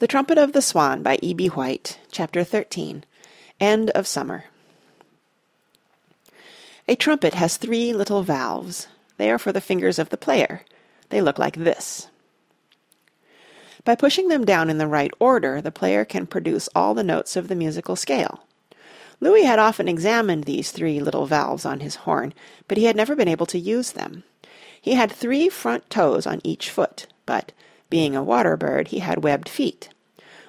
The Trumpet of the Swan by E.B. White, Chapter 13 End of Summer A trumpet has three little valves. They are for the fingers of the player. They look like this. By pushing them down in the right order, the player can produce all the notes of the musical scale. Louis had often examined these three little valves on his horn, but he had never been able to use them. He had three front toes on each foot, but, being a water bird, he had webbed feet.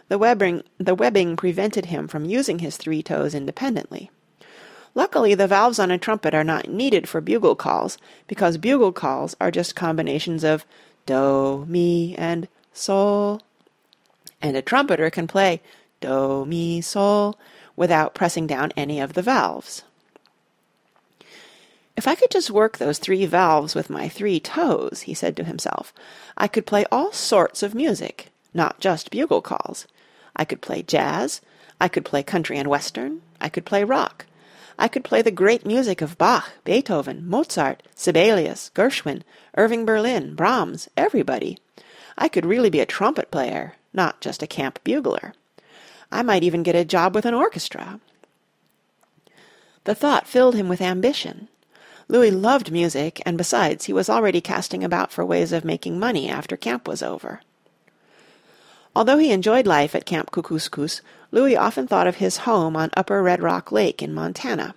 The webbing, the webbing prevented him from using his three toes independently. Luckily, the valves on a trumpet are not needed for bugle calls, because bugle calls are just combinations of do, mi, and sol. And a trumpeter can play do, mi, sol without pressing down any of the valves. If I could just work those three valves with my three toes, he said to himself, I could play all sorts of music, not just bugle calls. I could play jazz, I could play country and western, I could play rock. I could play the great music of Bach, Beethoven, Mozart, Sibelius, Gershwin, Irving Berlin, Brahms, everybody. I could really be a trumpet player, not just a camp bugler. I might even get a job with an orchestra. The thought filled him with ambition. Louis loved music, and besides, he was already casting about for ways of making money after camp was over. Although he enjoyed life at Camp Kookooskoos, Louis often thought of his home on Upper Red Rock Lake in Montana.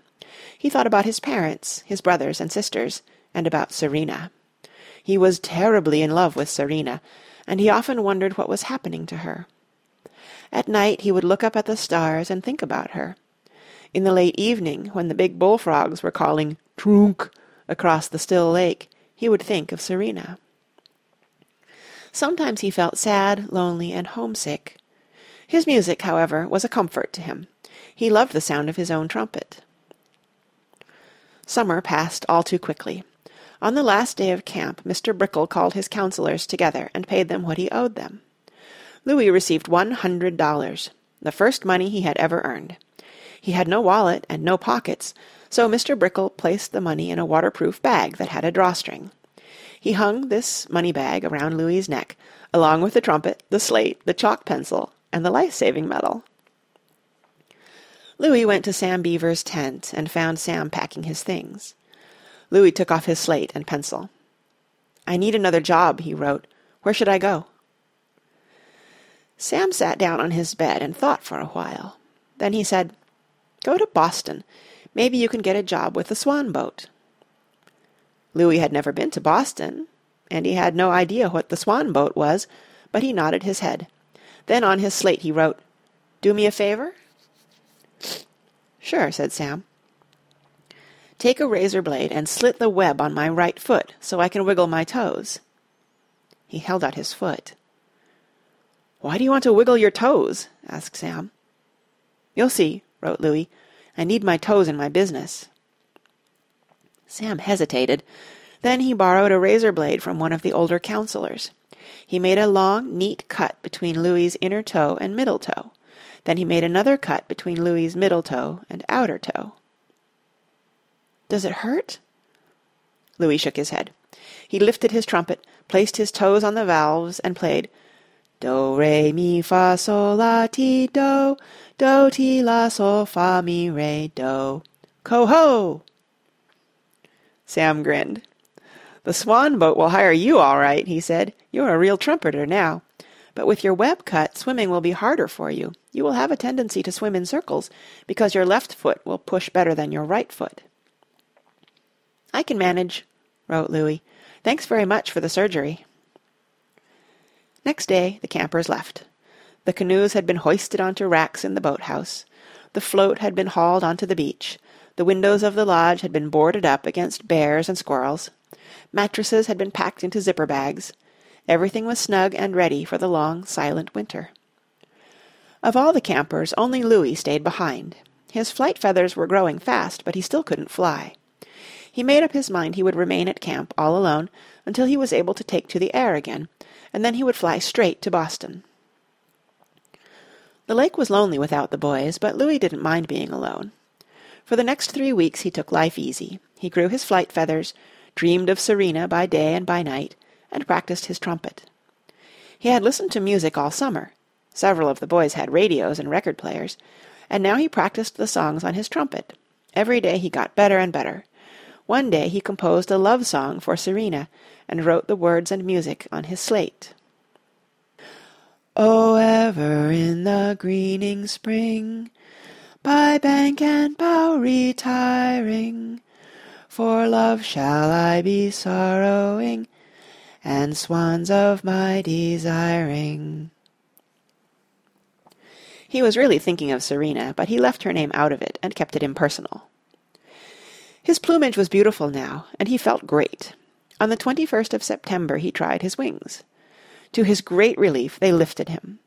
He thought about his parents, his brothers and sisters, and about Serena. He was terribly in love with Serena, and he often wondered what was happening to her. At night he would look up at the stars and think about her. In the late evening, when the big bullfrogs were calling Trunk across the still lake, he would think of Serena. Sometimes he felt sad, lonely, and homesick. His music, however, was a comfort to him. He loved the sound of his own trumpet. Summer passed all too quickly. On the last day of camp, Mr. Brickle called his counselors together and paid them what he owed them. Louis received one hundred dollars, the first money he had ever earned. He had no wallet and no pockets, so Mr. Brickle placed the money in a waterproof bag that had a drawstring. He hung this money bag around Louis's neck, along with the trumpet, the slate, the chalk pencil, and the life-saving medal. Louis went to Sam Beaver's tent and found Sam packing his things. Louis took off his slate and pencil. I need another job, he wrote. Where should I go? Sam sat down on his bed and thought for a while. Then he said, Go to Boston. Maybe you can get a job with the Swan boat. Louis had never been to Boston, and he had no idea what the Swan boat was, but he nodded his head. Then on his slate he wrote, Do me a favor? Sure, said Sam. Take a razor blade and slit the web on my right foot so I can wiggle my toes. He held out his foot. Why do you want to wiggle your toes? asked Sam. You'll see, wrote Louis. I need my toes in my business. Sam hesitated. Then he borrowed a razor blade from one of the older counselors. He made a long, neat cut between Louis's inner toe and middle toe. Then he made another cut between Louis's middle toe and outer toe. Does it hurt? Louis shook his head. He lifted his trumpet, placed his toes on the valves, and played Do, re, mi, fa, sol, la, ti, do, do, ti, la, sol, fa, mi, re, do. Co ho! Sam grinned. The Swan boat will hire you all right, he said. You're a real trumpeter now. But with your web cut, swimming will be harder for you. You will have a tendency to swim in circles, because your left foot will push better than your right foot. I can manage, wrote Louis. Thanks very much for the surgery. Next day the campers left. The canoes had been hoisted onto racks in the boathouse. The float had been hauled onto the beach. The windows of the lodge had been boarded up against bears and squirrels. Mattresses had been packed into zipper bags. Everything was snug and ready for the long, silent winter. Of all the campers, only Louis stayed behind. His flight feathers were growing fast, but he still couldn't fly. He made up his mind he would remain at camp all alone until he was able to take to the air again, and then he would fly straight to Boston. The lake was lonely without the boys, but Louis didn't mind being alone. For the next three weeks he took life easy. He grew his flight feathers, dreamed of Serena by day and by night, and practiced his trumpet. He had listened to music all summer. Several of the boys had radios and record players, and now he practiced the songs on his trumpet. Every day he got better and better. One day he composed a love song for Serena, and wrote the words and music on his slate. Oh, ever in the greening spring, by bank and bough retiring, for love shall I be sorrowing, and swans of my desiring. He was really thinking of Serena, but he left her name out of it and kept it impersonal. His plumage was beautiful now, and he felt great. On the 21st of September he tried his wings. To his great relief they lifted him.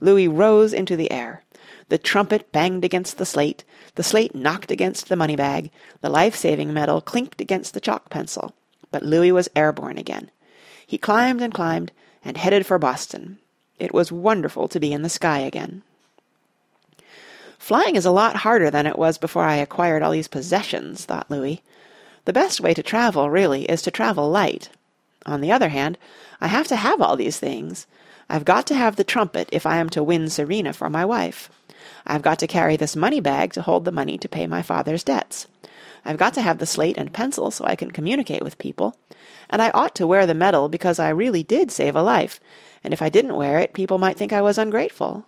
Louis rose into the air. The trumpet banged against the slate, the slate knocked against the money bag, the life-saving medal clinked against the chalk pencil. But Louis was airborne again. He climbed and climbed, and headed for Boston. It was wonderful to be in the sky again. Flying is a lot harder than it was before I acquired all these possessions, thought Louis. The best way to travel, really, is to travel light. On the other hand, I have to have all these things. I've got to have the trumpet if I am to win Serena for my wife. I've got to carry this money bag to hold the money to pay my father's debts. I've got to have the slate and pencil so I can communicate with people. And I ought to wear the medal because I really did save a life, and if I didn't wear it people might think I was ungrateful.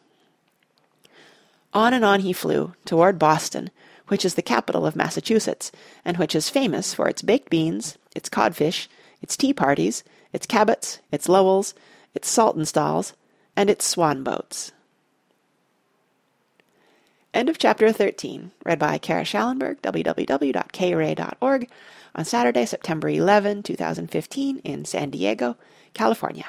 On and on he flew, toward Boston, which is the capital of Massachusetts, and which is famous for its baked beans, its codfish, its tea parties, its Cabots, its Lowells, its Saltonstalls, and its swan boats. End of chapter 13, read by Kara Shallenberg, www.kayray.org, on Saturday, September 11, 2015, in San Diego, California.